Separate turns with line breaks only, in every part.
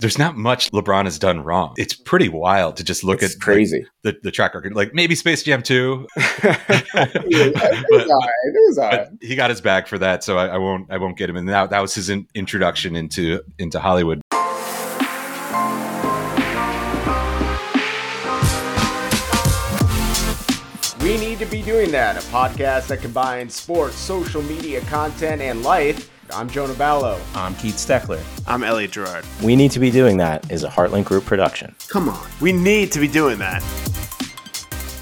there's not much LeBron has done wrong. It's pretty wild to just look
It's
at
crazy.
like, the, the track record. Like maybe Space Jam 2.
it was all right. It was all right.
but he got his bag for that, so I, I won't I won't get him. And that that was his in, introduction into into Hollywood.
We need to be doing that. A podcast that combines sports, social media content, and life. I'm Jonah Ballo.
I'm Keith Steckler.
I'm Elliot Gerard.
We Need to Be Doing That is a Heartland Group production.
Come on. We need to be doing that.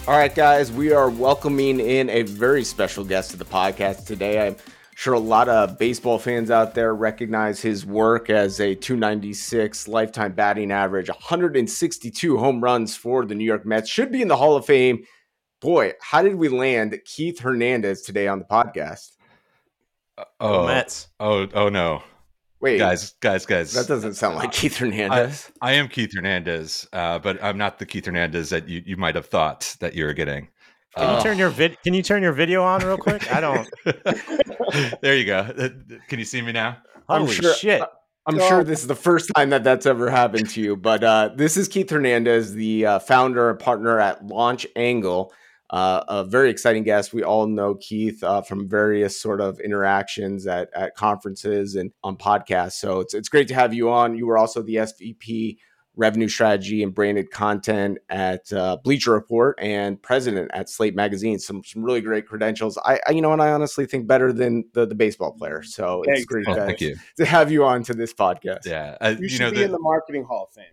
All right, guys, we are welcoming in a very special guest to the podcast today. I'm sure a lot of baseball fans out there recognize his work as a 296 lifetime batting average, 162 home runs for the New York Mets. Should be in the Hall of Fame. Boy, how did we land Keith Hernandez today on the podcast?
Oh,
Mets.
oh, oh no,
Wait,
guys, guys, guys!
that doesn't sound like Keith Hernandez.
I am Keith Hernandez, uh, but I'm not the Keith Hernandez that you, you might have thought that you were getting.
Can
Uh,
you turn your vid- Can you turn your video on real quick? I don't.
there you go. Can you see me now?
I'm
Holy
sure-
shit!
I'm sure this is the first time that that's ever happened to you, but uh, this is Keith Hernandez, the uh, founder and partner at Launch Angle. Uh, a very exciting guest. We all know Keith uh, from various sort of interactions at, at conferences and on podcasts. So it's it's great to have you on. You were also the SVP revenue strategy and branded content at uh, Bleacher Report and president at Slate Magazine. Some some really great credentials. I, I you know, and I honestly think better than the the baseball player. So it's
Thanks.
great
Oh,
to,
thank you.
to have you on to this podcast.
Yeah, uh,
You,
you,
should
know,
be
the-
in the Marketing Hall of Fame.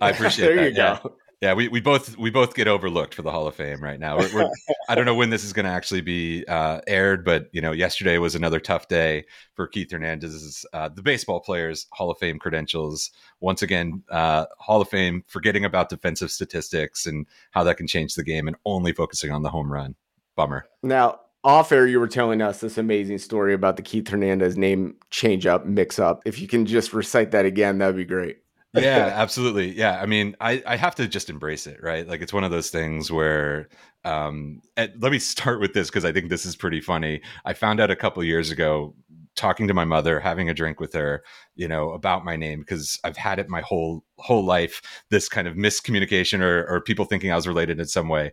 I appreciate it.
there
that.
you
yeah.
go.
Yeah, we, we both we both get overlooked for the Hall of Fame right now. We're, we're, I don't know when this is going to actually be uh, aired, but you know, yesterday was another tough day for Keith Hernandez's uh, the baseball players Hall of Fame credentials. Once again, uh, Hall of Fame forgetting about defensive statistics and how that can change the game, and only focusing on the home run. Bummer.
Now, off air, you were telling us this amazing story about the Keith Hernandez name change up, mix up. If you can just recite that again, that'd be great.
Yeah absolutely. Yeah i mean I, I have to just embrace it right? Like it's one of those things where um and let me start with this because i think this is pretty funny. I found out a couple years ago talking to my mother having a drink with her you know about my name because i've had it my whole whole life this kind of miscommunication or, or people thinking i was related in some way.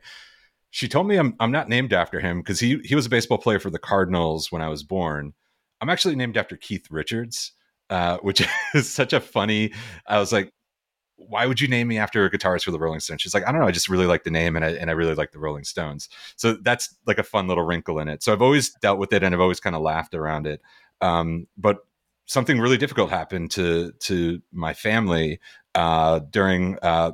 She told me i'm, I'm not named after him because he, he was a baseball player for the cardinals when i was born. I'm actually named after keith richards uh, which is such a funny I was like, why would you name me after a guitarist for the Rolling Stones? She's like, I don't know, I just really like the name and I and I really like the Rolling Stones. So that's like a fun little wrinkle in it. So I've always dealt with it and I've always kind of laughed around it. Um, but something really difficult happened to to my family uh, during uh,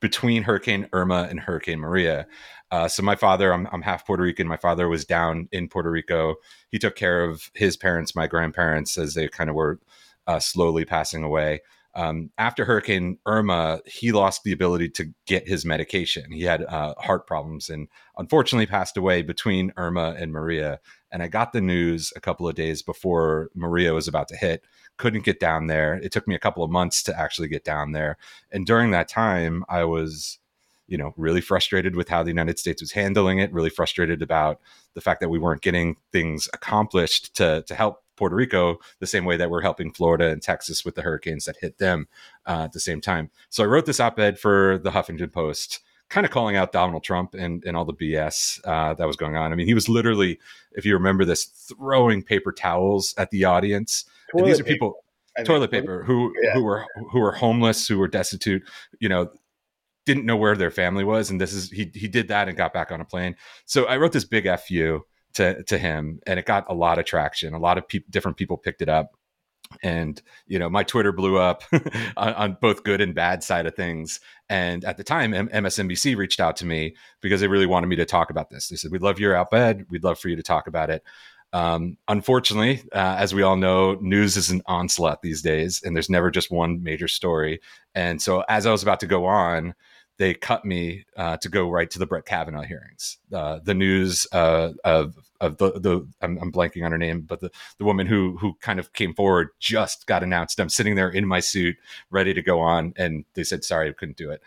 between Hurricane Irma and Hurricane Maria. Uh, so my father, I'm, I'm half Puerto Rican. My father was down in Puerto Rico. He took care of his parents, my grandparents, as they kind of were uh, slowly passing away. Um, after Hurricane Irma, he lost the ability to get his medication. He had uh, heart problems and unfortunately passed away between Irma and Maria. And I got the news a couple of days before Maria was about to hit. Couldn't get down there. It took me a couple of months to actually get down there. And during that time, I was, you know, really frustrated with how the United States was handling it, really frustrated about the fact that we weren't getting things accomplished to, to help Puerto Rico the same way that we're helping Florida and Texas with the hurricanes that hit them uh, at the same time. So I wrote this op ed for the Huffington Post, kind of calling out Donald Trump and, and all the BS uh, that was going on. I mean, he was literally, if you remember this, throwing paper towels at the audience. And these are
Toilet
people,
I
toilet paper, who
Yeah.
who were who were homeless, who were destitute, you know, didn't know where their family was, and this is he he did that and got back on a plane. So I wrote this big fu to to him, and it got a lot of traction. A lot of different people picked it up, and you know my Twitter blew up on, on both good and bad side of things. And at the time, M- MSNBC reached out to me because they really wanted me to talk about this. They said, "We'd love your op-ed. We'd love for you to talk about it." Um, unfortunately, uh, as we all know, news is an onslaught these days, and there's never just one major story. And so, as I was about to go on, they cut me uh, to go right to the Brett Kavanaugh hearings. Uh, the news uh, of of the the I'm, I'm blanking on her name, but the the woman who who kind of came forward just got announced. I'm sitting there in my suit, ready to go on, and they said, "Sorry, I couldn't do it."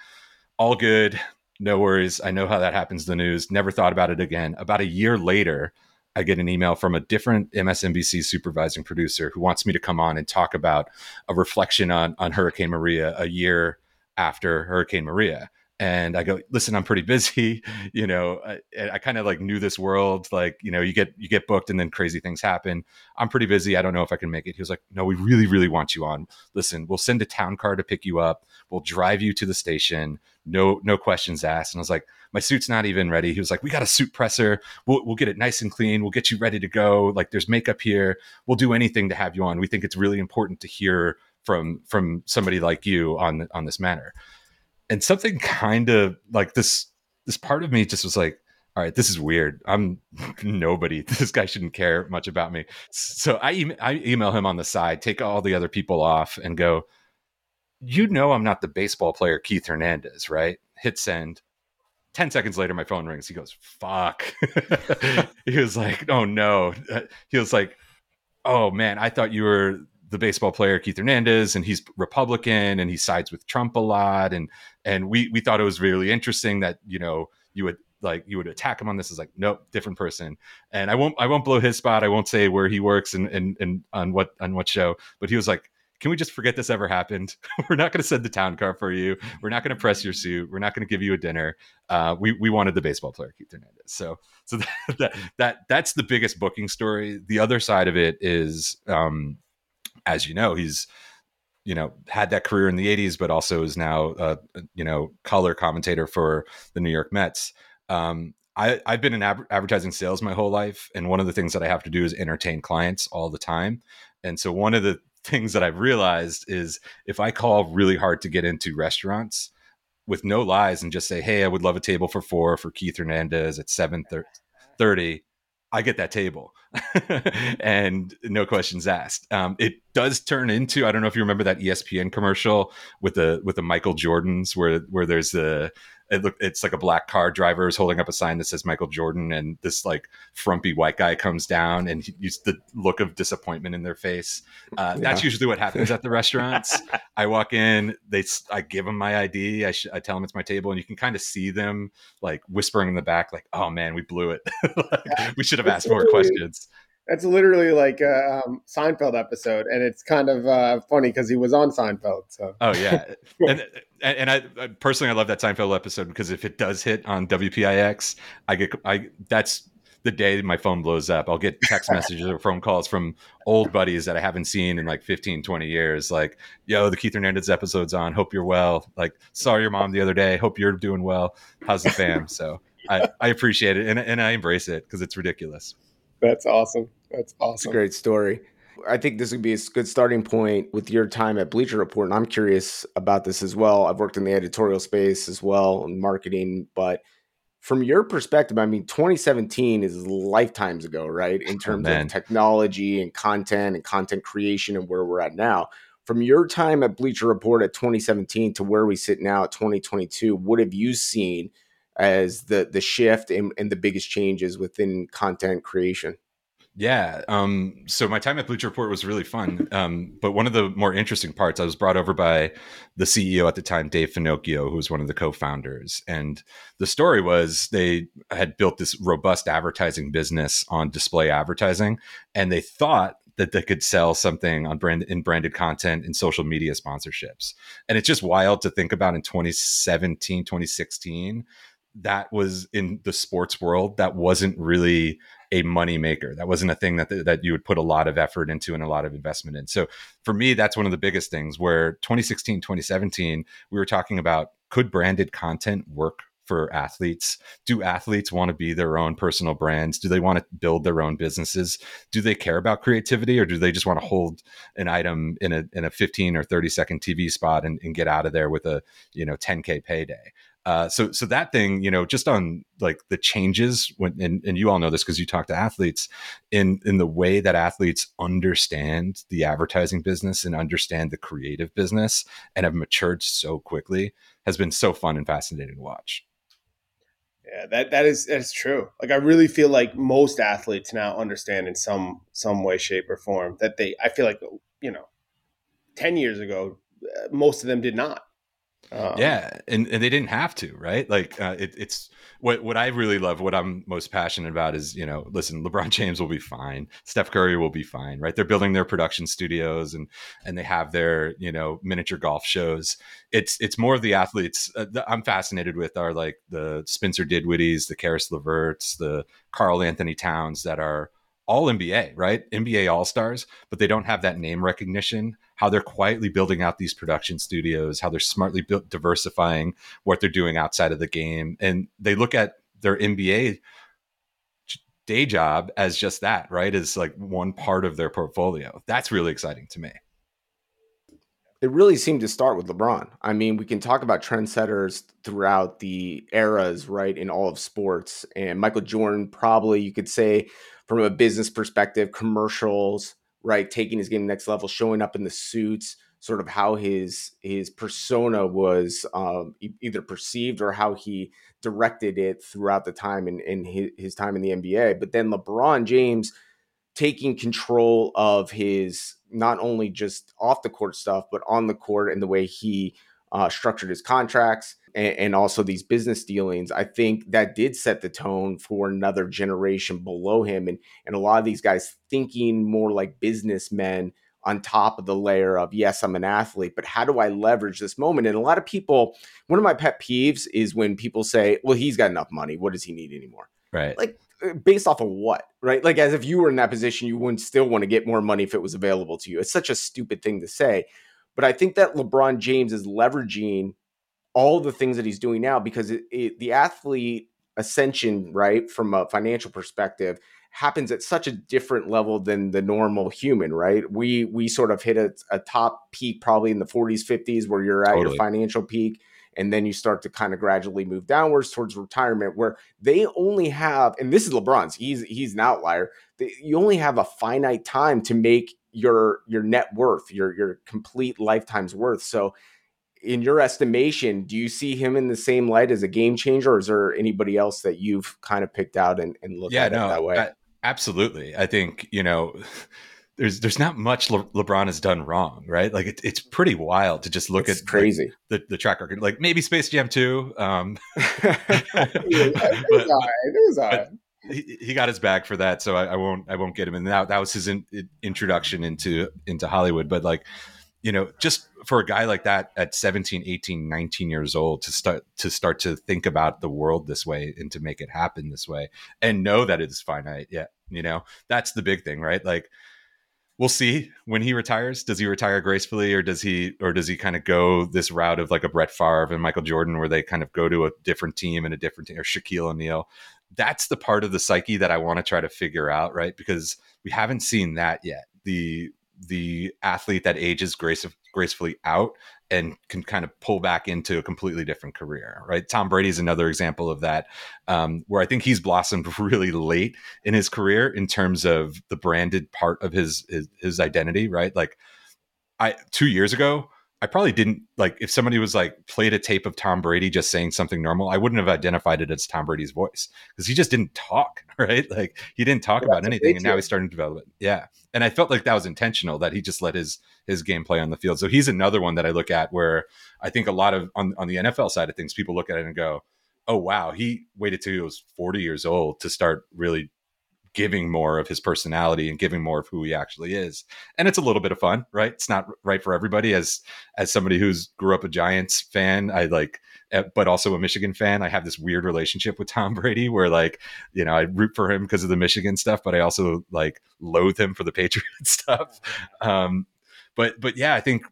All good, no worries. I know how that happens. The news never thought about it again. About a year later, I get an email from a different MSNBC supervising producer who wants me to come on and talk about a reflection on on Hurricane Maria a year after Hurricane Maria and I go, listen, I'm pretty busy. You know, I, I kind of like knew this world. Like, you know, you get you get booked and then crazy things happen. I'm pretty busy. I don't know if I can make it. He was like, no, we really, really want you on. Listen, we'll send a town car to pick you up. We'll drive you to the station. No, no questions asked. And I was like, my suit's not even ready. He was like, we got a suit presser. We'll, we'll get it nice and clean. We'll get you ready to go. Like, there's makeup here. We'll do anything to have you on. We think it's really important to hear from from somebody like you on on this matter and something kind of like this this part of me just was like all right this is weird. I'm nobody. This guy shouldn't care much about me. So i, e- I email him on the side take all the other people off and go you know i'm not the baseball player keith hernandez right? Hit send. 10 seconds later my phone rings. He goes fuck. He was like oh no. Uh, he was like oh man i thought you were the baseball player Keith Hernandez, and he's Republican and he sides with Trump a lot, and and we we thought it was really interesting that you know you would like you would attack him on this is like nope different person. And i won't i won't blow his spot. I won't say where he works and and, and on what on what show. But he was like can we just forget this ever happened? We're not going to send the town car for you. We're not going to press your suit. We're not going to give you a dinner. Uh, we we wanted the baseball player keith hernandez. So so that, that that that's the biggest booking story. The other side of it is um as you know, he's you know had that career in the 80s but also is now a you know color commentator for the new york mets. Um, I, have been in advertising sales my whole life and one of the things that i have to do is entertain clients all the time. And so one of the things that i've realized is if i call really hard to get into restaurants with no lies and just say hey i would love a table for four for keith hernandez at 7.30 I get that table, and no questions asked. Um, it does turn into I don't know if you remember that ESPN commercial with the with the Michael Jordans where where there's the it look, it's like a black car driver is holding up a sign that says Michael Jordan, and this like frumpy white guy comes down, and he, the look of disappointment in their face. Uh, yeah. That's usually what happens at the restaurants. I walk in, they I give them my ID, I, sh- I tell them it's my table, and you can kind of see them like whispering in the back, like, "Oh man, we blew it. like, we should have asked more questions."
That's literally like a um, Seinfeld episode, and it's kind of uh, funny because he was on Seinfeld. So,
oh yeah, and and I personally I love that Seinfeld episode because if it does hit on WPIX, I get I that's the day my phone blows up. I'll get text messages or phone calls from old buddies that I haven't seen in like 15, 20 years. Like, yo, the Keith Hernandez episode's on. Hope you're well. Like, saw your mom the other day. Hope you're doing well. How's the fam? So I, I appreciate it and, and I embrace it because it's ridiculous.
That's awesome. That's awesome.
It's a great story. I think this would be a good starting point with your time at Bleacher Report. And I'm curious about this as well. I've worked in the editorial space as well and marketing, but from your perspective, I mean, 2017 is lifetimes ago, right? In oh, terms oh, of technology and content and content creation and where we're at now. From your time at Bleacher Report at 2017 to where we sit now at 2022, what have you seen as the the shift and, and the biggest changes within content creation?
Yeah. Um, so my time at Bleacher Report was really fun. Um, but one of the more interesting parts, I was brought over by the CEO at the time, Dave Finocchio, who was one of the co-founders. And the story was they had built this robust advertising business on display advertising, and they thought that they could sell something on brand in branded content and social media sponsorships. And it's just wild to think about in 2017, 2016 that was in the sports world that wasn't really a money maker that wasn't a thing that that you would put a lot of effort into and a lot of investment in. So for me that's one of the biggest things where 2016 2017 we were talking about could branded content work for athletes? Do athletes want to be their own personal brands? Do they want to build their own businesses? Do they care about creativity or do they just want to hold an item in a in a 15 or 30 second tv spot and, and get out of there with a you know 10k payday uh, so so that thing, you know, just on like the changes when and, and you all know this because you talk to athletes in in the way that athletes understand the advertising business and understand the creative business and have matured so quickly has been so fun and fascinating to watch.
Yeah, that that is that's true. Like I really feel like most athletes now understand in some some way, shape, or form that they. I feel like you know, ten years ago, uh, most of them did not Um,
yeah, and, and they didn't have to, right? Like uh, it, it's what what I really love, what I'm most passionate about is you know, listen, LeBron James will be fine, Steph Curry will be fine, right? They're building their production studios and and they have their you know miniature golf shows. It's it's more of the athletes uh, that I'm fascinated with are like the Spencer Dinwiddies, the Caris LeVerts, the Karl-Anthony Towns that are all NBA, right? NBA All Stars, but they don't have that name recognition. How they're quietly building out these production studios, how they're smartly built, diversifying what they're doing outside of the game, and they look at their NBA day job as just that, right? As like one part of their portfolio. That's really exciting to me.
It really seemed to start with LeBron. I mean, we can talk about trendsetters throughout the eras, right, in all of sports. And Michael Jordan, probably you could say, from a business perspective, commercials, right, taking his game next level, showing up in the suits, sort of how his his persona was um, either perceived or how he directed it throughout the time in, in his, his time in the NBA. But then LeBron James taking control of his not only just off the court stuff, but on the court and the way he uh, structured his contracts and, and, also these business dealings. I think that did set the tone for another generation below him, and and a lot of these guys thinking more like businessmen on top of the layer of yes, I'm an athlete, but how do I leverage this moment? And a lot of people, one of my pet peeves is when people say, "Well, he's got enough money. What does he need anymore?"
Right.
Like uh, based off of what, right? Like as if you were in that position, you wouldn't still want to get more money if it was available to you. It's such a stupid thing to say. But I think that LeBron James is leveraging all the things that he's doing now because it, it, the athlete ascension, right, from a financial perspective, happens at such a different level than the normal human, right? We we sort of hit a, a top peak probably in the 40s, 50s, where you're at totally. your financial peak, and then you start to kind of gradually move downwards towards retirement, where they only have, and this is LeBron's, he's he's an outlier. They, you only have a finite time to make your your net worth, your your complete lifetime's worth. So in your estimation, do you see him in the same light as a game changer, or is there anybody else that you've kind of picked out and, and looked yeah, at no, it that way? I,
Absolutely. I think, you know, there's there's not much Le- LeBron has done wrong, right? Like it, it's pretty wild to just look
it's
at
crazy
like, the the track record. Like maybe Space Jam 2. Um, he, got his back for that, so I, I, won't I won't get him. And that that was his in, introduction into into Hollywood. But like you know just for a guy like that at 17 18 19 years old to start to start to think about the world this way and to make it happen this way and know that it is finite yeah you know that's the big thing right like we'll see when he retires does he retire gracefully or does he or does he kind of go this route of like a Brett Favre and Michael Jordan where they kind of go to a different team and a different team or Shaquille O'Neal that's the part of the psyche that I want to try to figure out right because we haven't seen that yet the the athlete that ages grace, gracefully out and can kind of pull back into a completely different career, right? Tom Brady is another example of that, um, where I think he's blossomed really late in his career in terms of the branded part of his his, his identity, right? Like, I two years ago, I probably didn't like if somebody was like played a tape of Tom Brady just saying something normal, I wouldn't have identified it as Tom Brady's voice because he just didn't talk, right? Like he didn't talk yeah, about anything, and now he's starting to develop it. Yeah, and I felt like that was intentional that he just let his his game play on the field. So he's another one that I look at where I think a lot of on on the NFL side of things, people look at it and go, "Oh wow, he waited till he was forty years old to start really giving more of his personality and giving more of who he actually is. And it's a little bit of fun right? It's not right for everybody. As as somebody who's grew up a giants fan i like eh, but also a michigan fan i have this weird relationship with tom brady where like you know i root for him because of the michigan stuff but i also like loathe him for the patriot stuff. Um but but yeah i think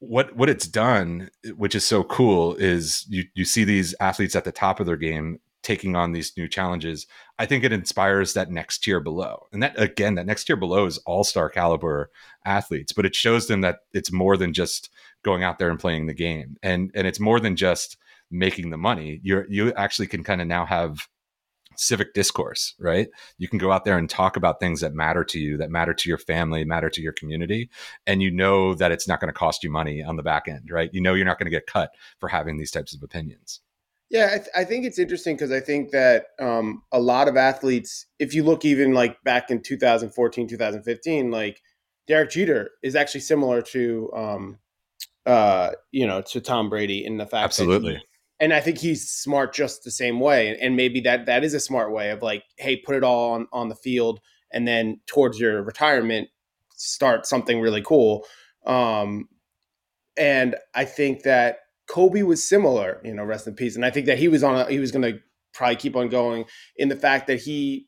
what what it's done which is so cool is you you see these athletes at the top of their game taking on these new challenges, I think it inspires that next tier below. And that again, that next tier below is all-star caliber athletes, but it shows them that it's more than just going out there and playing the game. And and it's more than just making the money. You you actually can kind of now have civic discourse, right? You can go out there and talk about things that matter to you, that matter to your family, matter to your community, and you know that it's not going to cost you money on the back end, right? You know you're not going to get cut for having these types of opinions.
Yeah, I, th- I think it's interesting because I think that um, a lot of athletes, if you look even like back in 2014, 2015, like Derek Jeter is actually similar to um, uh, you know, to Tom Brady in the fact
Absolutely.
that he, and I think he's smart just the same way. And maybe that that is a smart way of like, hey, put it all on, on the field and then towards your retirement, start something really cool. Um, and I think that Kobe was similar, you know, rest in peace. And I think that he was on a, he was going to probably keep on going in the fact that he,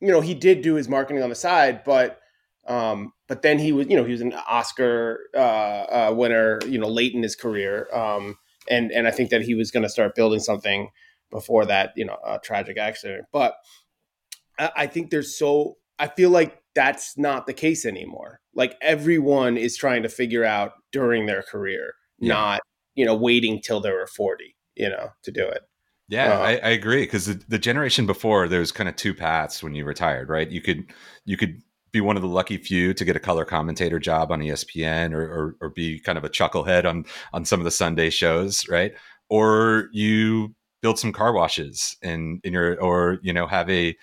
you know, he did do his marketing on the side, but um, but then he was, you know, he was an Oscar uh, uh, winner, you know, late in his career, um, and and I think that he was going to start building something before that, you know, a tragic accident. But I, I think there's so I feel like that's not the case anymore. Like everyone is trying to figure out during their career,
Yeah.
not you know waiting till they were forty, you know, to do it.
Yeah,
Uh,
I, I agree because the, the generation before there was kind of two paths when you retired, right? You could you could be one of the lucky few to get a color commentator job on ESPN or, or or be kind of a chucklehead on on some of the Sunday shows, right? Or you build some car washes in in your or you know have a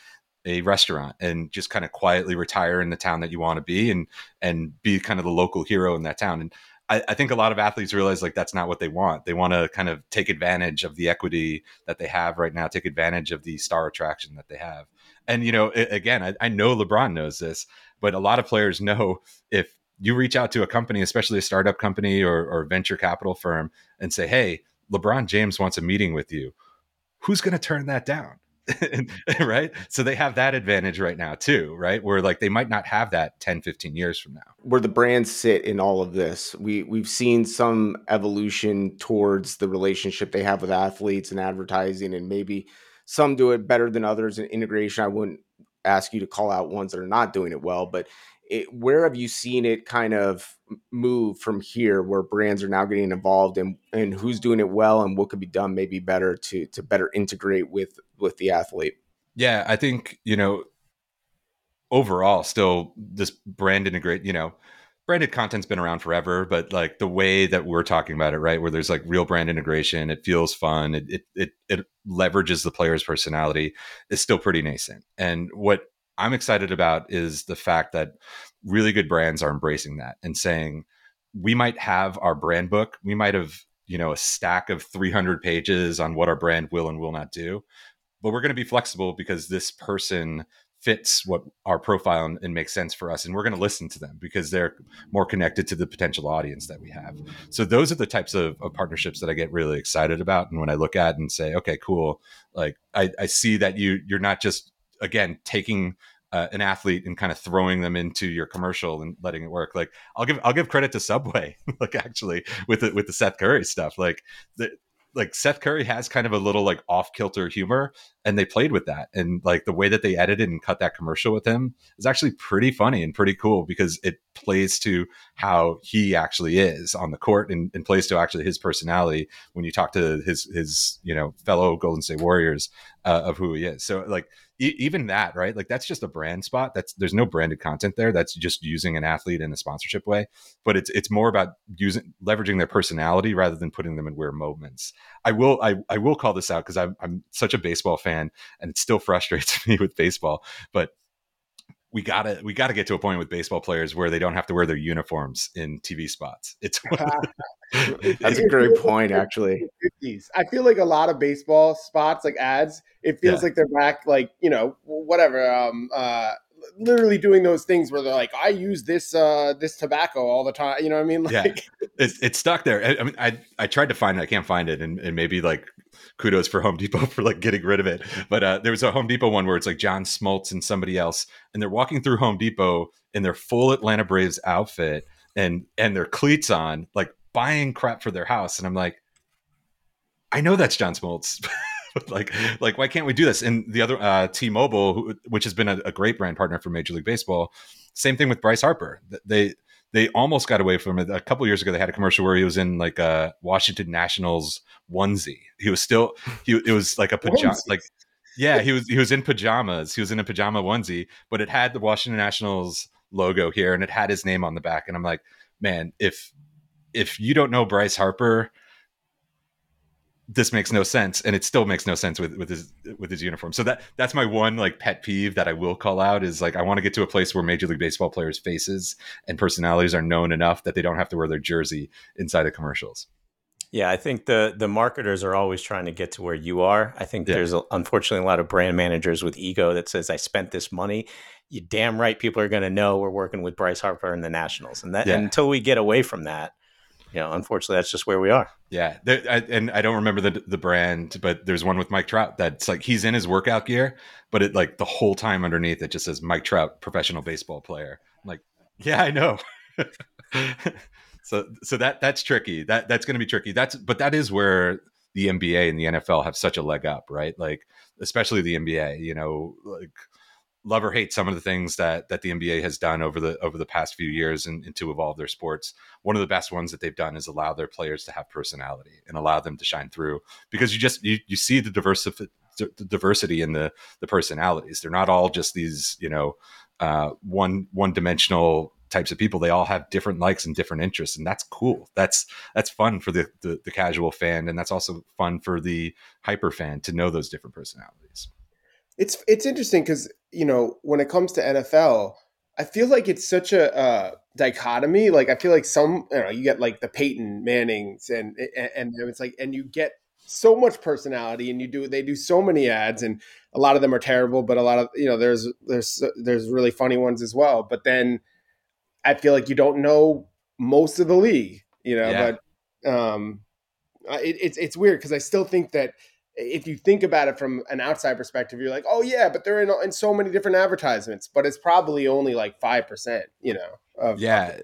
a restaurant and just kind of quietly retire in the town that you want to be and and be kind of the local hero in that town. And I, I think a lot of athletes realize like that's not what they want. They want to kind of take advantage of the equity that they have right now, take advantage of the star attraction that they have. And you know, a- again, I, I know LeBron knows this, but a lot of players know if you reach out to a company, especially a startup company or, or venture capital firm, and say, "Hey, LeBron James wants a meeting with you," who's going to turn that down? right so they have that advantage right now too right where like they might not have that 10 15 years from now
where the brands sit in all of this. We we've seen some evolution towards the relationship they have with athletes and advertising, and maybe some do it better than others in integration. I wouldn't ask you to call out ones that are not doing it well, but it, where have you seen it kind of move from here, where brands are now getting involved, and and who's doing it well, and what could be done maybe better to to better integrate with with the athlete?
yeah i think you know overall still this brand integrate you know branded content's been around forever but like the way that we're talking about it right where there's like real brand integration it feels fun it it it, it leverages the player's personality is still pretty nascent and what i'm excited about is the fact that really good brands are embracing that and saying we might have our brand book we might have you know a stack of 300 pages on what our brand will and will not do but we're going to be flexible because this person fits what our profile and, and makes sense for us and we're going to listen to them because they're more connected to the potential audience that we have. So those are the types of, of partnerships that i get really excited about and when i look at and say okay cool like i, I see that you you're not just again taking uh, an athlete and kind of throwing them into your commercial and letting it work. Like i'll give i'll give credit to subway like actually with the with the seth curry stuff. Like the like Seth Curry has kind of a little like off kilter humor, and they played with that. And like the way that they edited and cut that commercial with him is actually pretty funny and pretty cool because it plays to how he actually is on the court and, and plays to actually his personality when you talk to his his you know fellow Golden State Warriors uh, of who he is. So like e- even that right? Like that's just a brand spot. That's there's no branded content there. That's just using an athlete in a sponsorship way. But it's it's more about using leveraging their personality rather than putting them in weird moments. I will i, I will call this out because I'm, I'm such a baseball fan and it still frustrates me with baseball. But we gotta we gotta get to a point with baseball players where they don't have to wear their uniforms in tv spots it's
That's a great point, actually.
50s. I feel like a lot of baseball spots, like ads, it feels
Yeah.
like they're back, like you know, whatever. Um, uh, literally doing those things where they're like, I use this uh this tobacco all the time. You know what I mean?
Yeah.
Like,
it's it's stuck there. I, I mean, I I tried to find it, I can't find it, and, and maybe like kudos for Home Depot for like getting rid of it. But uh, there was a Home Depot one where it's like John Smoltz and somebody else, and they're walking through Home Depot in their full Atlanta Braves outfit and and their cleats on, like buying crap for their house, and I'm like, I know that's John Smoltz. Like like why can't we do this? And the other uh t-mobile who, which has been a, a great brand partner for major league baseball same thing with bryce harper. They they almost got away from it. A couple years ago they had a commercial where he was in like a washington nationals onesie. He was still he it was like a pajama like yeah he was he was in pajamas. He was in a pajama onesie but it had the washington nationals logo here and it had his name on the back. And i'm like man if if you don't know bryce harper this makes no sense and it still makes no sense with with his with his uniform so that that's my one like pet peeve that i will call out is like i want to get to a place where major league baseball players faces and personalities are known enough that they don't have to wear their jersey inside of commercials
Yeah, I think the the marketers are always trying to get to where you are. I think
Yeah.
there's a, unfortunately a lot of brand managers with ego that says I spent this money. You damn right people are going to know we're working with Bryce Harper and the Nationals. And that
Yeah.
until we get away from that, you know, unfortunately that's just where we are.
Yeah, there, I, and I don't remember the the brand, but there's one with Mike Trout that's like he's in his workout gear, but it like the whole time underneath it just says Mike Trout, professional baseball player. I'm like, yeah, I know. so so that that's tricky. That that's going to be tricky. That's but that is where the NBA and the NFL have such a leg up, right? Like especially the NBA. You know, like love or hate some of the things that that the NBA has done over the over the past few years and, and to evolve their sports. One of the best ones that they've done is allow their players to have personality and allow them to shine through because you just you, you see the diversity the diversity in the the personalities. They're not all just these you know uh, one one dimensional types of people. They all have different likes and different interests, and that's cool. That's that's fun for the, the the casual fan, and that's also fun for the hyper fan to know those different personalities.
It's it's interesting because you know when it comes to NFL, I feel like it's such a uh, dichotomy. Like I feel like some you know you get like the Peyton Mannings and and, and it's like and you get so much personality and you do they do so many ads and a lot of them are terrible, but a lot of you know there's there's there's really funny ones as well. But then I feel like you don't know most of the league, you know.
Yeah.
But um, it, it's it's weird because I still think that if you think about it from an outside perspective, you're like, oh yeah, but they're in, in so many different advertisements, but it's probably only like five percent, you know. Of,
yeah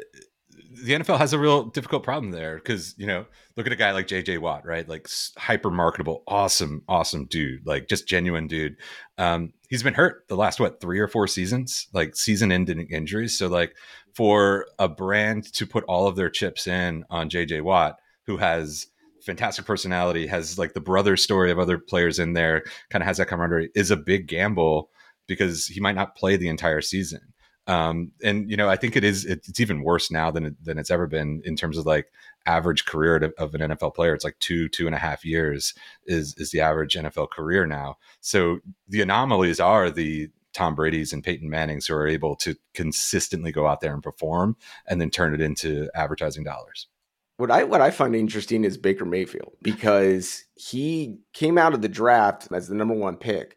the NFL has a real difficult problem there because you know look at a guy like JJ Watt right like hyper marketable awesome awesome dude like just genuine dude um he's been hurt the last what three or four seasons like season ending injuries so like for a brand to put all of their chips in on JJ Watt who has fantastic personality has like the brother story of other players in there kind of has that camaraderie is a big gamble because he might not play the entire season um, and you know, I think it is. It's even worse now than it, than it's ever been in terms of like average career to, of an NFL player. It's like two two and a half years is is the average NFL career now. So the anomalies are the Tom Brady's and Peyton Manning's who are able to consistently go out there and perform and then turn it into advertising dollars.
What I what I find interesting is Baker Mayfield because he came out of the draft as the number one pick.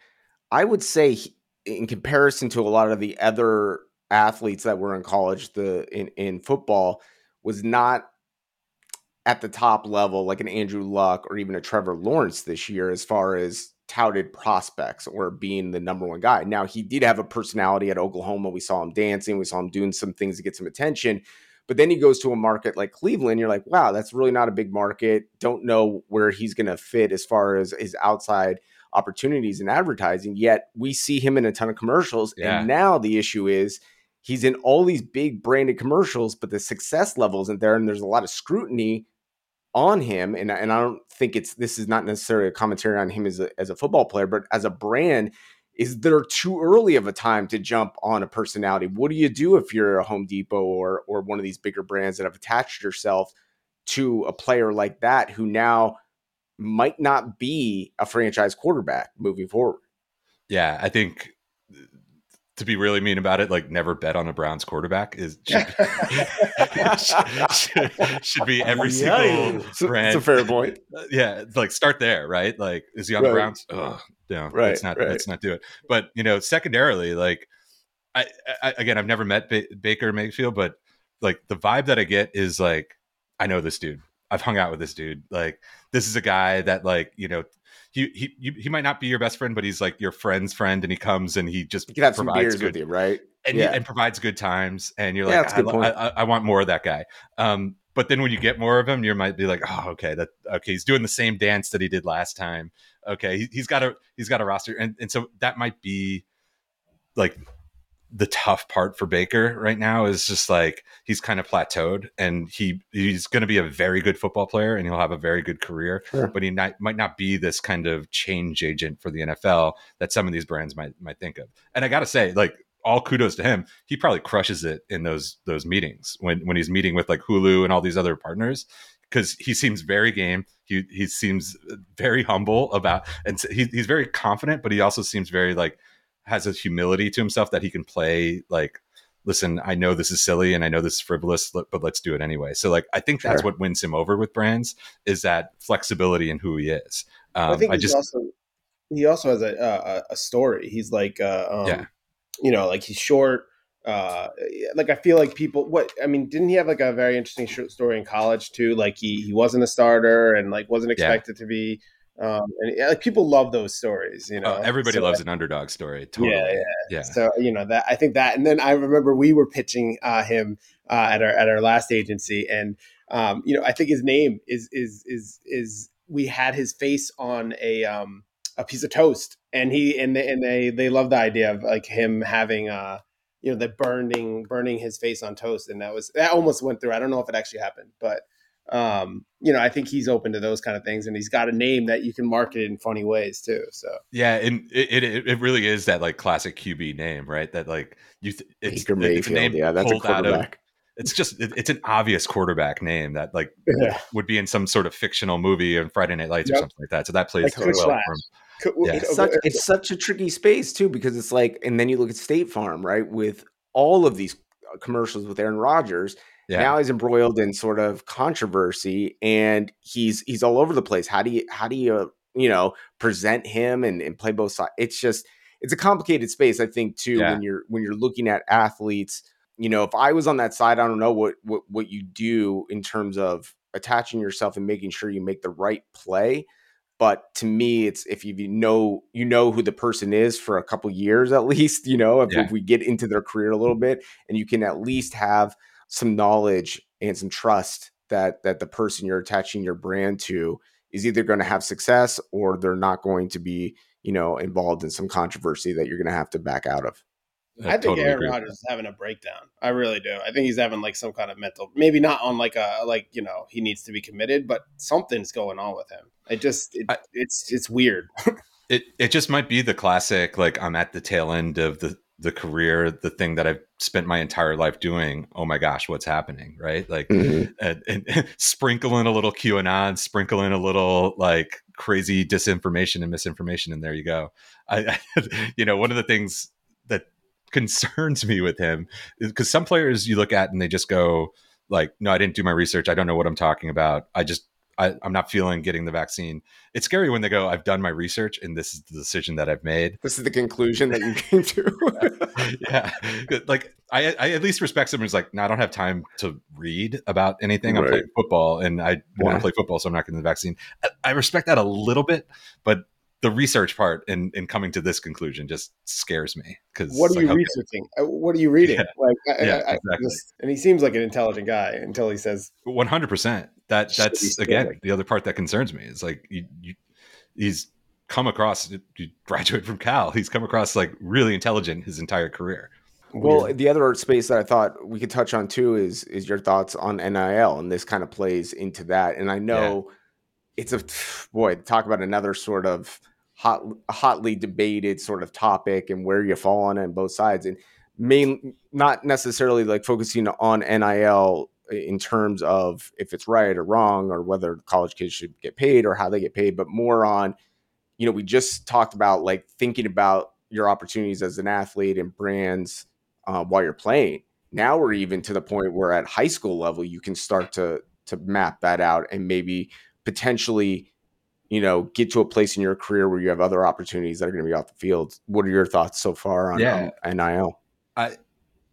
I would say he, in comparison to a lot of the other athletes that were in college the in, in football was not at the top level like an Andrew Luck or even a Trevor Lawrence this year as far as touted prospects or being the number one guy. Now he did have a personality at Oklahoma. We saw him dancing, we saw him doing some things to get some attention. But then he goes to a market like Cleveland. You're like, wow, that's really not a big market. Don't know where he's going to fit as far as his outside opportunities in advertising. Yet we see him in a ton of commercials.
Yeah.
And now the issue is he's in all these big branded commercials, but the success level isn't there. And there's a lot of scrutiny on him. And, and I don't think it's this is not necessarily a commentary on him as a, as a football player, but as a brand, is there too early of a time to jump on a personality? What do you do if you're a Home Depot or or one of these bigger brands that have attached yourself to a player like that who now might not be a franchise quarterback moving forward?
Yeah, I think to be really mean about it, like never bet on a Browns quarterback is should, should, should be every single.
It's
brand.
it's a fair point.
Yeah, like start there, right? Like, is he on
Right.
the Browns? Ugh, no,
Right,
let's not
right.
let's not do it. But you know, secondarily, like, I, I again, I've never met ba- Baker Mayfield, but like the vibe that I get is like, I know this dude. I've hung out with this dude. Like, this is a guy that like you know. He, he he might not be your best friend, but he's like your friend's friend, and he comes and he just
You could have some
provides
beers
good
with you, right?
and,
Yeah.
and provides good times and you're
Yeah,
like I, lo- I- I want more of that guy um, but then when you get more of him you might be like oh okay that okay he's doing the same dance that he did last time okay he, he's got a he's got a roster and, and so that might be like the tough part for Baker right now is just like he's kind of plateaued and he he's going to be a very good football player and he'll have a very good career
Sure.
but he not, might not be this kind of change agent for the NFL that some of these brands might might think of. And I got to say like all kudos to him. He probably crushes it in those those meetings when when he's meeting with like Hulu and all these other partners. Because he seems very game. He he seems very humble about, and he, he's very confident, but he also seems very like has a humility to himself that he can play like listen, I know this is silly and I know this is frivolous, but let's do it anyway. So like, I think that's
Sure.
what wins him over with brands is that flexibility in who he is. Um,
I think
I
he's
just,
also he also has a a, a story. He's like uh, um,
Yeah.
you know, like he's short. Uh, like I feel like people. What I mean, didn't he have like a very interesting short story in college too? Like he he wasn't a starter and like wasn't
Yeah.
expected to be. Um, and like people love those stories, you know.
uh, everybody
So,
loves an underdog story. Totally.
Yeah, yeah.
yeah.
So you know that I think that, and then I remember we were pitching uh, him uh, at our at our last agency, and um, you know I think his name is is is is we had his face on a um, a piece of toast, and he and they and they they love the idea of like him having uh you know the burning burning his face on toast, and that was that almost went through. I don't know if it actually happened, but um you know i think he's open to those kind of things and he's got a name that you can market in funny ways too so
Yeah, and it, it it really is that like classic QB name, right? That like you, th- it's,
Baker
it's a
Mayfield.
name
Yeah, that's a
pulled out of-
quarterback.
It's just it, it's an obvious quarterback name that like
yeah
would be in some sort of fictional movie on Friday Night Lights or something like that. So that plays
Like
totally well
Flash.
for him. Yeah.
It's such it's such a tricky space too because it's like, and then you look at State Farm, right, with all of these uh, commercials with Aaron Rodgers.
Yeah,
Now he's embroiled in sort of controversy, and he's he's all over the place. How do you how do you uh, you know present him and, and play both sides? It's just it's a complicated space, I think, too.
Yeah.
When you're when you're looking at athletes, you know, if I was on that side, I don't know what what what you do in terms of attaching yourself and making sure you make the right play. But to me, it's if you know you know who the person is for a couple years at least, you know, if,
Yeah.
if we get into their career a little bit, and you can at least have some knowledge and some trust that that the person you're attaching your brand to is either going to have success or they're not going to be, you know, involved in some controversy that you're going to have to back out of.
I think
totally
Aaron Rodgers is having a breakdown. I really do. I think he's having like some kind of mental, maybe not on like a like you know he needs to be committed, but something's going on with him. It just it,
I-
it's it's weird.
it it just might be the classic like I'm at the tail end of the the career, the thing that I've spent my entire life doing. Oh my gosh, what's happening? Right? Like
Mhm.
and, and sprinkle in a little QAnon, sprinkle in a little like crazy disinformation and misinformation, and there you go. I, I you know, one of the things concerns me with him because some players you look at and they just go like, "No, I didn't do my research. I don't know what I'm talking about. I just." I, I'm not feeling getting the vaccine. It's scary when they go, I've done my research and this is the decision that I've made
This is the conclusion that you came to.
yeah like I, I at least respect someone who's like no i don't have time to read about anything i'm playing football and i want
Yeah.
to play football so i'm not getting the vaccine I, I respect that a little bit but the research part and in, coming to this conclusion just scares me because
what are you
like, okay,
researching? Uh, What are you reading?
Yeah.
Like, I,
Yeah,
I, I
exactly.
just- and he seems like an intelligent guy until he says,
100% that that's again the other part that concerns me is like you, you he's come across you graduate from cal he's come across like really intelligent his entire career
Well, the other space that I thought we could touch on too is is your thoughts on NIL, and this kind of plays into that. And I know it's a boy talk about another sort of hot, hotly debated sort of topic and where you fall on it on both sides, and main not necessarily like focusing on NIL in terms of if it's right or wrong or whether college kids should get paid or how they get paid, but more on you know we just talked about like thinking about your opportunities as an athlete and brands uh, while you're playing. Now we're even to the point where at high school level you can start to to map that out and maybe potentially, you know, get to a place in your career where you have other opportunities that are going to be off the field. What are your thoughts so far on,
Yeah.
on NIL?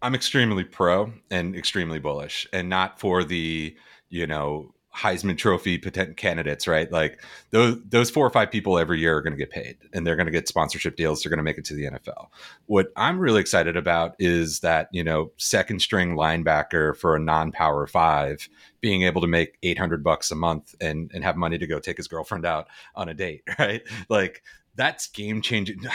I'm extremely pro and extremely bullish, and not for the you know Heisman Trophy potent candidates, right? Like those those four or five people every year are going to get paid, and they're going to get sponsorship deals. They're going to make it to the NFL. What I'm really excited about is that you know second string linebacker for a non power five being able to make 800 bucks a month and and have money to go take his girlfriend out on a date, right? Like that's game changing.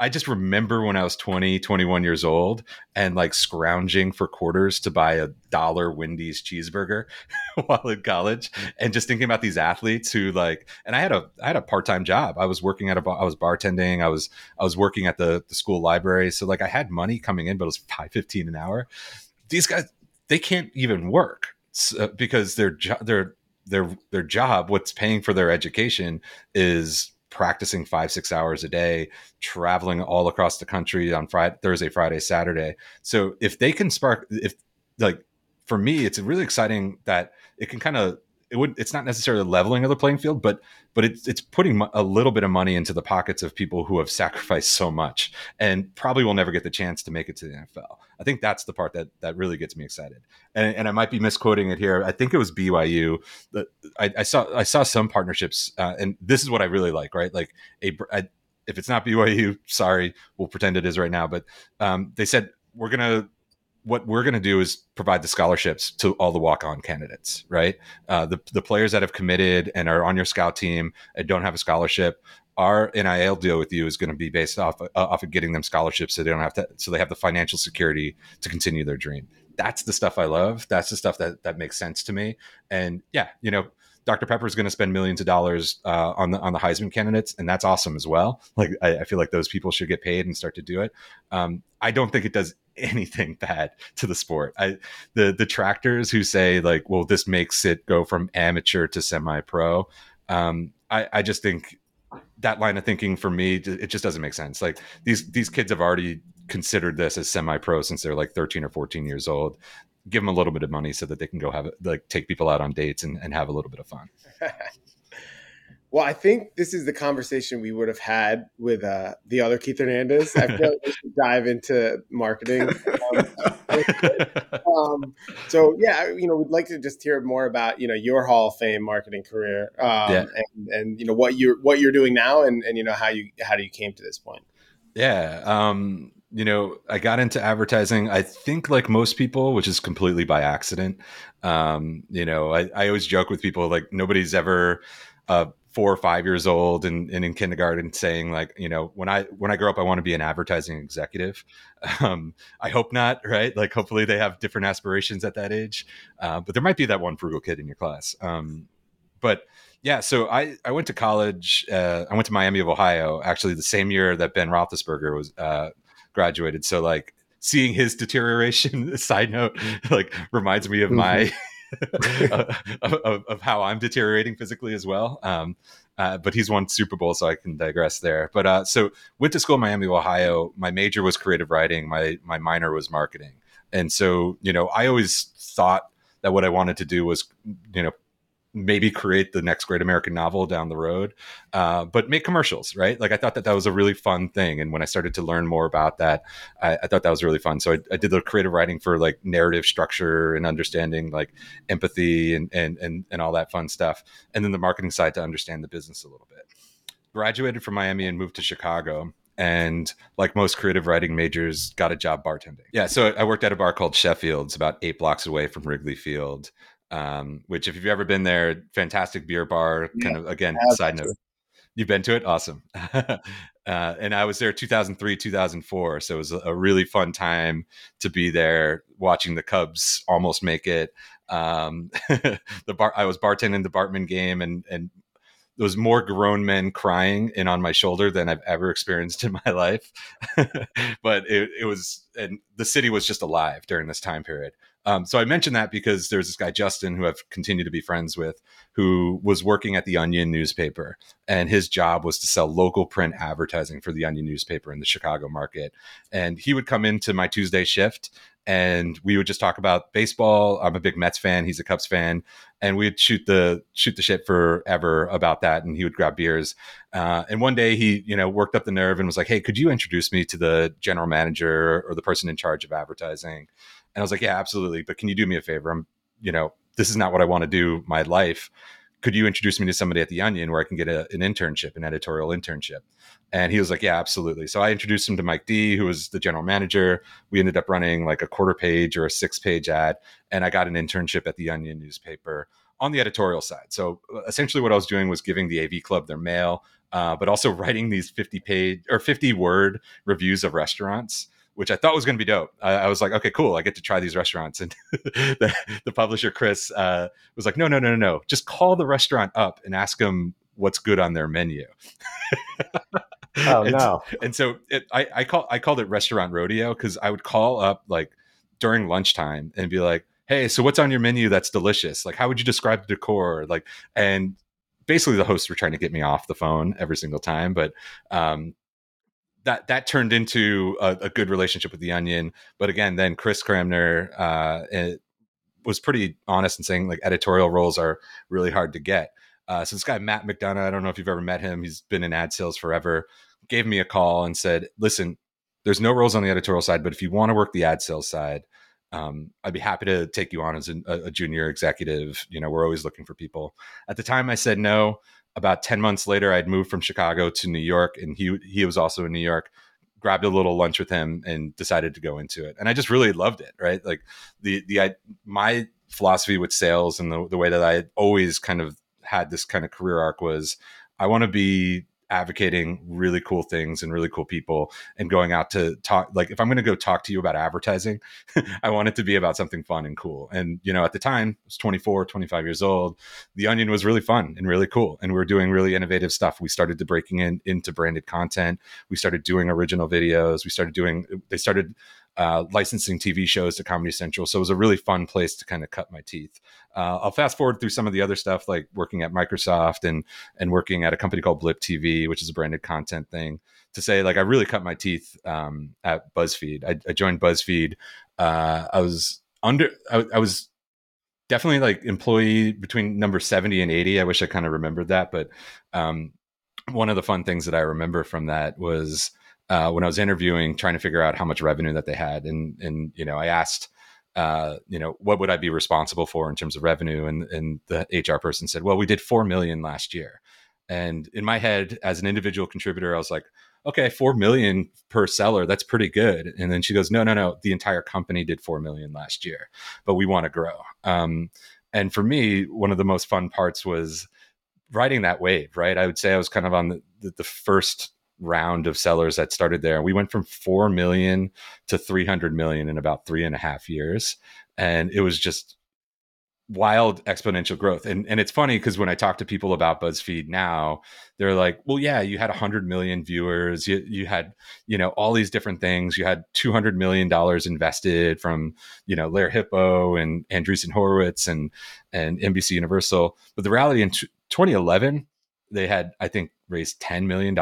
I just remember when I was 20, 21 years old and like scrounging for quarters to buy a dollar Wendy's cheeseburger while in college and just thinking about these athletes who like and I had a I had a part-time job. I was working at a I was bartending, I was I was working at the the school library. So like I had money coming in but it was 515 an hour. These guys they can't even work uh, because their jo- their their their job, what's paying for their education, is practicing five six hours a day, traveling all across the country on Friday, Thursday, Friday, Saturday. So if they can spark, if like for me, it's really exciting that it can kind of it would it's not necessarily leveling of the playing field, but but it's it's putting a little bit of money into the pockets of people who have sacrificed so much and probably will never get the chance to make it to the NFL. I think that's the part that that really gets me excited. And, and I might be misquoting it here. I think it was BYU that I, I saw I saw some partnerships, uh, and this is what I really like, right? Like a, if it's not BYU, sorry, we'll pretend it is right now. But um, they said we're gonna what we're going to do is provide the scholarships to all the walk-on candidates, right? Uh, the the players that have committed and are on your scout team and don't have a scholarship, our NIL deal with you is going to be based off uh, off of getting them scholarships, so they don't have to, so they have the financial security to continue their dream. That's the stuff I love. That's the stuff that that makes sense to me. And yeah, you know, Dr. Pepper is going to spend millions of dollars uh, on the on the Heisman candidates, and that's awesome as well. Like I, I, feel like those people should get paid and start to do it. Um, I don't think it does anything bad to the sport. I the detractors who say like, well, this makes it go from amateur to semi-pro. Um, I, I just think that line of thinking for me, it just doesn't make sense. Like these these kids have already considered this as semi-pro since they're like 13 or 14 years old. Give them a little bit of money so that they can go have like take people out on dates and, and have a little bit of fun.
Well, I think this is the conversation we would have had with uh, the other Keith Hernandez. I feel like we should dive into marketing. Um, um, so, yeah, you know, we'd like to just hear more about you know your Hall of Fame marketing career, um, yeah. and, and you know what you're what you're doing now, and, and you know how you how you came to this point.
Yeah, um, you know, I got into advertising. I think like most people, which is completely by accident. Um, you know, I, I always joke with people like nobody's ever uh, four or five years old and, and, in kindergarten saying like you know when i when i grow up i want to be an advertising executive. Um, i hope not right? Like hopefully they have different aspirations at that age. Uh, but there might be that one frugal kid in your class. Um, but yeah so i i went to college uh, i went to miami of ohio actually the same year that ben roethlisberger was uh, graduated. So like seeing his deterioration side note like reminds me of my of, of, how I'm deteriorating physically as well. Um, uh, but he's won Super Bowl, so I can digress there. But uh, so went to school in Miami, Ohio. My major was creative writing. My my minor was marketing, and so you know I always thought that what I wanted to do was you know maybe create the next great American novel down the road, uh, but make commercials, right? Like I thought that that was a really fun thing, and when I started to learn more about that, I, I thought that was really fun. So I, I, did the creative writing for like narrative structure and understanding like empathy and and and and all that fun stuff, and then the marketing side to understand the business a little bit. Graduated from Miami and moved to Chicago and like most creative writing majors got a job bartending yeah so i worked at a bar called sheffield's about eight blocks away from wrigley field um, which if you've ever been there, fantastic beer bar. Kind yeah, of again, side note. You've been to it, awesome. uh, and I was there 2003, 2004, so it was a really fun time to be there, watching the Cubs almost make it. Um, the bar, I was bartending the Bartman game, and and there was more grown men crying in on my shoulder than I've ever experienced in my life. but it, it was, and the city was just alive during this time period. Um, so I mentioned that because there's this guy Justin who I've continued to be friends with, who was working at the Onion newspaper, and his job was to sell local print advertising for the Onion newspaper in the Chicago market. And he would come into my Tuesday shift, and we would just talk about baseball. I'm a big Mets fan; he's a Cubs fan, and we'd shoot the shoot the shit forever about that. And he would grab beers. Uh, and one day he, you know, worked up the nerve and was like, "Hey, could you introduce me to the general manager or the person in charge of advertising?" And I was like, yeah, absolutely. But can you do me a favor? I'm, you know, this is not what I want to do my life. Could you introduce me to somebody at the Onion where I can get a, an internship, an editorial internship? And he was like, yeah, absolutely. So I introduced him to Mike D, who was the general manager. We ended up running like a quarter page or a six page ad, and I got an internship at the Onion newspaper on the editorial side. So uh, essentially, what I was doing was giving the AV Club their mail, uh, but also writing these 50 page or 50 word reviews of restaurants which I thought was going to be dope. I, I, was like, okay, cool. I get to try these restaurants. And the, the, publisher, Chris, uh, was like, no, no, no, no, no. Just call the restaurant up and ask them what's good on their menu.
oh, and, no.
And so it, I, I, call, I called it restaurant rodeo because I would call up like during lunchtime and be like, hey, so what's on your menu that's delicious? Like, how would you describe the decor? Like, and basically the hosts were trying to get me off the phone every single time, but um, that that turned into a, a, good relationship with the Onion. But again, then Chris Cramner uh, was pretty honest in saying like editorial roles are really hard to get. Uh, so this guy Matt McDonough, I don't know if you've ever met him. He's been in ad sales forever. Gave me a call and said, "Listen, there's no roles on the editorial side, but if you want to work the ad sales side, um, I'd be happy to take you on as a, a, junior executive. You know, we're always looking for people. At the time, I said no. About ten months later, I'd moved from Chicago to New York, and he he was also in New York. Grabbed a little lunch with him and decided to go into it, and I just really loved it. Right, like the the I, my philosophy with sales and the, the way that I always kind of had this kind of career arc was I want to be advocating really cool things and really cool people and going out to talk like if i'm going to go talk to you about advertising i want it to be about something fun and cool. And you know at the time i was 24 25 years old the onion was really fun and really cool and we were doing really innovative stuff. We started to breaking in into branded content. We started doing original videos. We started doing they started uh, licensing TV shows to Comedy Central. So it was a really fun place to kind of cut my teeth. Uh, I'll fast forward through some of the other stuff, like working at Microsoft and and working at a company called Blip TV, which is a branded content thing. To say like I really cut my teeth um, at BuzzFeed. I, I joined BuzzFeed. Uh, I was under. I, I was definitely like employee between number 70 and 80 i wish i kind of remembered that but um, one of the fun things that i remember from that was uh, when I was interviewing, trying to figure out how much revenue that they had, and and you know, I asked, uh, you know, what would I be responsible for in terms of revenue, and and the HR person said, well, we did four million last year, and in my head, as an individual contributor, I was like, okay, four million per seller, that's pretty good. And then she goes, no, no, no, the entire company did four million last year, but we want to grow. Um, and for me, one of the most fun parts was riding that wave. Right, I would say I was kind of on the, the, the first round of sellers that started there. We went from 4 million to 300 million in about three and a half years. And it was just wild exponential growth. And, and it's funny because when I talk to people about BuzzFeed now, they're like, well, yeah, you had 100 million viewers. You, you had, you know, all these different things. You had $200 million invested from, you know, Lerer Hippeau and Andreessen Horowitz and, and NBC Universal. But the reality in t- 2011, they had, I think, raised $10 million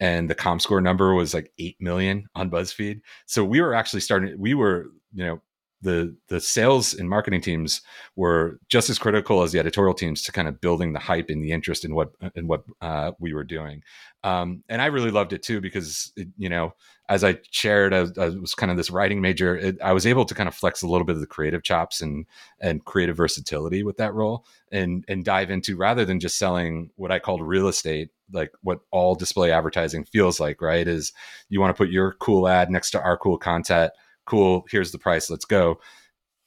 and the comscore number was like 8 million on buzzfeed. So we were actually starting we were you know the the sales and marketing teams were just as critical as the editorial teams to kind of building the hype and the interest in what in what uh, we were doing um, and i really loved it too because it, you know as i shared I, I, was kind of this writing major it, i was able to kind of flex a little bit of the creative chops and and creative versatility with that role and and dive into rather than just selling what i called real estate like what all display advertising feels like, right? Is you want to put your cool ad next to our cool content. Cool, here's the price, let's go.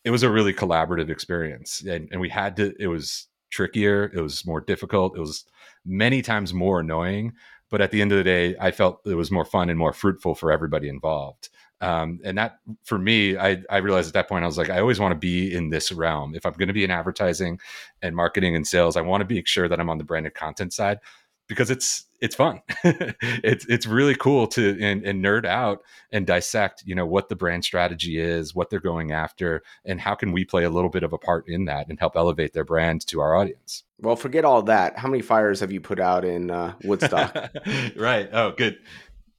It was a really collaborative experience. And, and we had to, it was trickier, it was more difficult, it was many times more annoying. But at the end of the day, I felt it was more fun and more fruitful for everybody involved. Um, and that for me, I, I realized at that point, I was like, I always want to be in this realm. If I'm going to be in advertising and marketing and sales, I want to be sure that I'm on the branded content side because it's it's fun. it's it's really cool to and, and, nerd out and dissect, you know, what the brand strategy is, what they're going after, and how can we play a little bit of a part in that and help elevate their brand to our audience.
Well, forget all that. How many fires have you put out in uh, Woodstock?
right. Oh, good.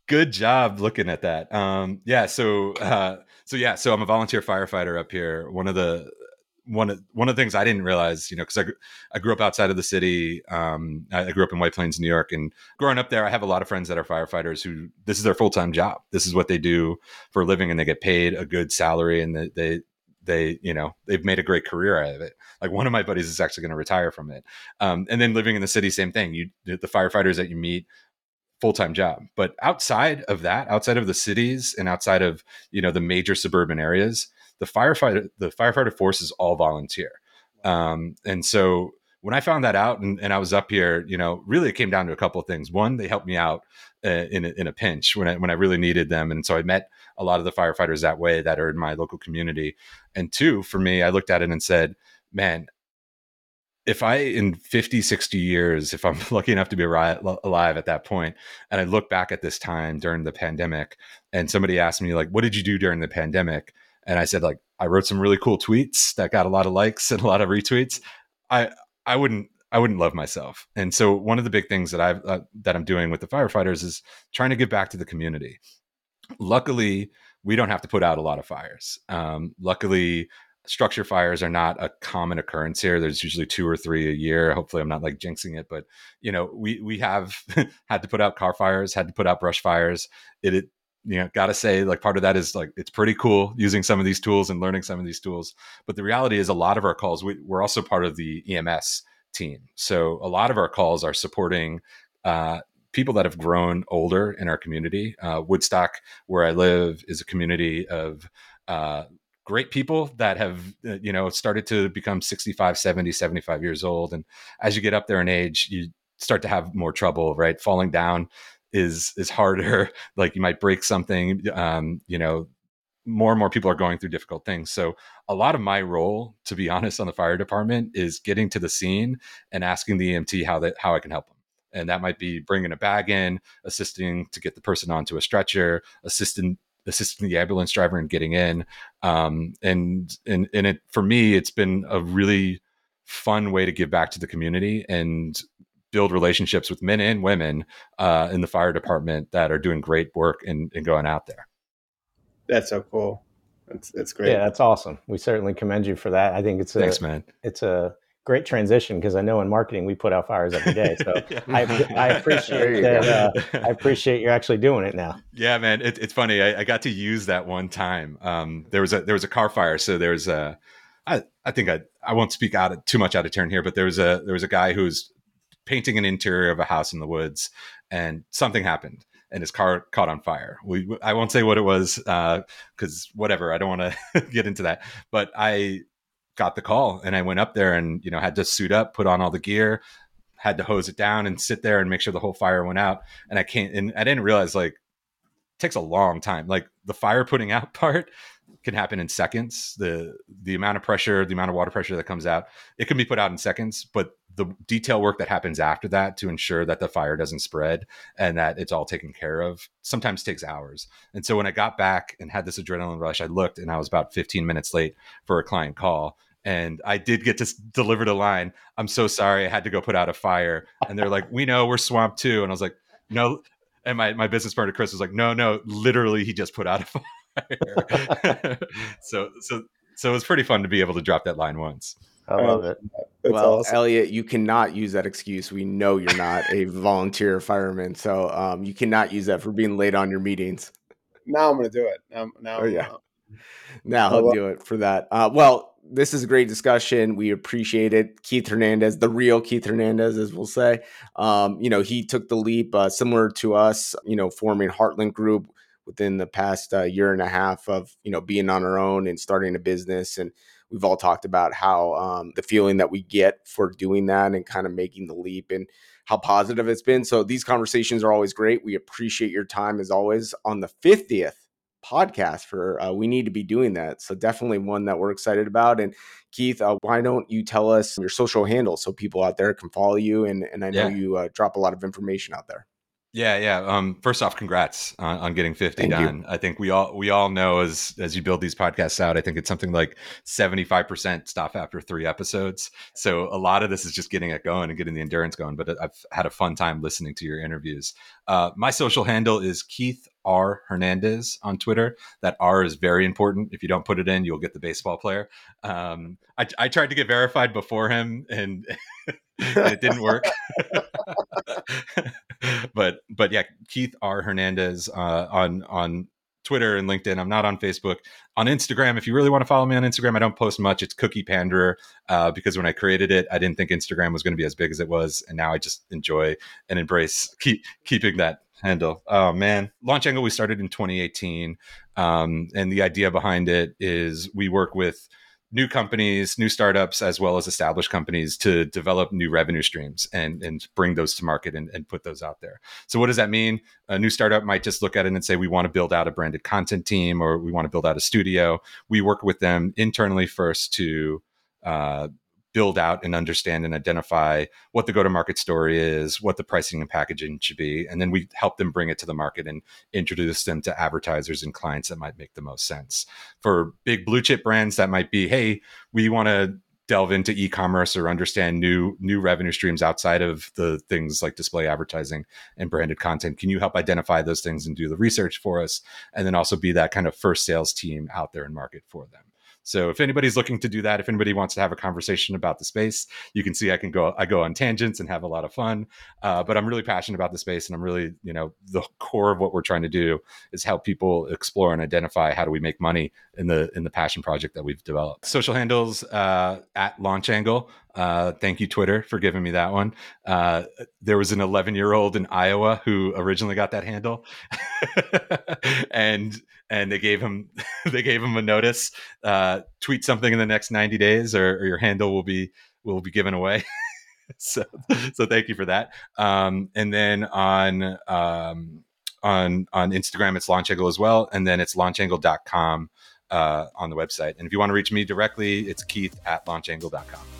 Good job looking at that. Um, yeah. So, uh, so yeah. So I'm a volunteer firefighter up here. One of the one of one of the things I didn't realize, you know, because I, I grew up outside of the city. Um, I, grew up in White Plains, New York, and growing up there, I have a lot of friends that are firefighters who this is their full time job. This is what they do for a living, and they get paid a good salary, and they, they they you know they've made a great career out of it like one of my buddies is actually going to retire from it um, and then living in the city same thing you the firefighters that you meet full-time job but outside of that outside of the cities and outside of you know the major suburban areas the firefighter the firefighter force is all volunteer. Um, and so when i found that out and, and, i was up here you know really it came down to a couple of things. One they helped me out uh, in, a, in a pinch when I, when I really needed them. And so i met a lot of the firefighters that way that are in my local community. And two for me i looked at it and said man if I in 50, 60 years, if I'm lucky enough to be alive at that point, and I look back at this time during the pandemic, and somebody asked me, like, what did you do during the pandemic? And I said like I wrote some really cool tweets that got a lot of likes and a lot of retweets. I I wouldn't I wouldn't love myself. And so one of the big things that I've uh, that I'm doing with the firefighters is trying to give back to the community. Luckily, we don't have to put out a lot of fires. Um, luckily, structure fires are not a common occurrence here. There's usually two or three a year. Hopefully, I'm not like jinxing it, but you know, we we have had to put out car fires, had to put out brush fires. It, it you know, gotta say, like part of that is like it's pretty cool using some of these tools and learning some of these tools. But the reality is, a lot of our calls, we, we're also part of the EMS team, so a lot of our calls are supporting. Uh, people that have grown older in our community. Uh, Woodstock, where I live, is a community of uh, great people that have uh, you know started to become 65 70 75 years old and as you get up there in age you start to have more trouble right falling down is is harder. Like you might break something um, you know more and more people are going through difficult things. So a lot of my role to be honest on the fire department is getting to the scene and asking the emt how that how i can help them and that might be bringing a bag in assisting to get the person onto a stretcher assisting assisting the ambulance driver and getting in um, and and and it for me it's been a really fun way to give back to the community and build relationships with men and women uh, in the fire department that are doing great work and, and going out there
That's so cool. That's that's great.
Yeah, that's awesome. We certainly commend you for that. I think it's a
thanks man
it's a great transition because I know in marketing we put out fires every day. So I, I appreciate that. Uh, I appreciate you're actually doing it now.
Yeah, man, it, it's funny. I, I, got to use that one time. Um, there was a there was a car fire, so there's a. I, I think I I won't speak out of, too much out of turn here, but there was a there was a guy who's painting an interior of a house in the woods, and something happened, and his car caught on fire. We I won't say what it was because uh, whatever. I don't want to get into that, but I got the call and I went up there and you know had to suit up, put on all the gear, had to hose it down and sit there and make sure the whole fire went out. And I can't and I didn't realize like takes a long time. Like the fire putting out part can happen in seconds. The the amount of pressure, the amount of water pressure that comes out, it can be put out in seconds, but the detail work that happens after that to ensure that the fire doesn't spread and that it's all taken care of sometimes takes hours. And so when I got back and had this adrenaline rush, I looked and I was about 15 minutes late for a client call and I did get to deliver the line. I'm so sorry, I had to go put out a fire. And they're like, "We know we're swamped too." And I was like, "No." And my my business partner Chris was like, "No, no, literally, he just put out a fire." so so so it was pretty fun to be able to drop that line once.
I love it.
That's well, awesome. Elliot, you cannot use that excuse. We know you're not a volunteer fireman, so um, you cannot use that for being late on your meetings.
Now I'm going to do it. Now, now,
oh, yeah. Now he'll do it for that. Uh, well, this is a great discussion. We appreciate it. Keith Hernandez, the real Keith Hernandez, as we'll say. Um, you know, he took the leap, uh, similar to us. You know, forming Heartland Group within the past uh, year and a half of you know being on our own and starting a business and we've all talked about how um, the feeling that we get for doing that and kind of making the leap and how positive it's been. So these conversations are always great. We appreciate your time as always on the 50th podcast for uh, we need to be doing that. So definitely one that we're excited about. And keith uh, why don't you tell us your social handle so people out there can follow you and, and i know yeah. you uh, drop a lot of information out there
yeah, yeah. Um, first off, congrats on, on getting 50 Thank done. You. I think we all we all know as as you build these podcasts out, I think it's something like 75% stop after three episodes. So a lot of this is just getting it going and getting the endurance going. But I've had a fun time listening to your interviews. Uh, my social handle is Keith R Hernandez on Twitter. That R is very important. If you don't put it in, you'll get the baseball player. Um, I, I tried to get verified before him, and it didn't work. but but yeah, Keith R Hernandez uh, on on Twitter and LinkedIn. I'm not on Facebook. On Instagram, if you really want to follow me on Instagram, I don't post much. It's Cookie Panderer uh, because when I created it, I didn't think Instagram was going to be as big as it was, and now I just enjoy and embrace keep keeping that handle. Oh man, Launch Angle we started in 2018, um, and the idea behind it is we work with new companies, new startups, as well as established companies to develop new revenue streams and, and bring those to market and, and put those out there. So, what does that mean? A new startup might just look at it and say, we want to build out a branded content team or we want to build out a studio. We work with them internally first to uh, build out and understand and identify what the go to market story is, what the pricing and packaging should be. And then we help them bring it to the market and introduce them to advertisers and clients that might make the most sense. For big blue chip brands, that might be, hey, we want to delve into e-commerce or understand new new revenue streams outside of the things like display advertising and branded content can you help identify those things and do the research for us and then also be that kind of first sales team out there in market for them so if anybody's looking to do that, if anybody wants to have a conversation about the space, you can see I can go I go on tangents and have a lot of fun. Uh, but I'm really passionate about the space, and I'm really you know the core of what we're trying to do is help people explore and identify how do we make money in the in the passion project that we've developed. Social handles uh, at Launch Angle. Uh, thank you, Twitter, for giving me that one. Uh, there was an 11 year old in Iowa who originally got that handle, and and they gave him they gave him a notice. Uh, tweet something in the next 90 days, or, or your handle will be will be given away. so so thank you for that. Um, and then on um, on on Instagram, it's launchangle as well, and then it's launchangle.com uh, on the website. And if you want to reach me directly, it's Keith at launchangle.com.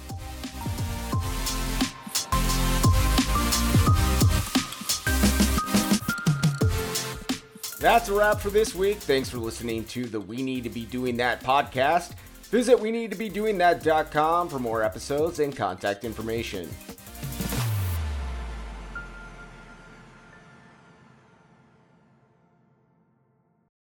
That's a wrap for this week. Thanks for listening to the We Need to Be Doing That podcast. Visit we need to be doing that.com for more episodes and contact information.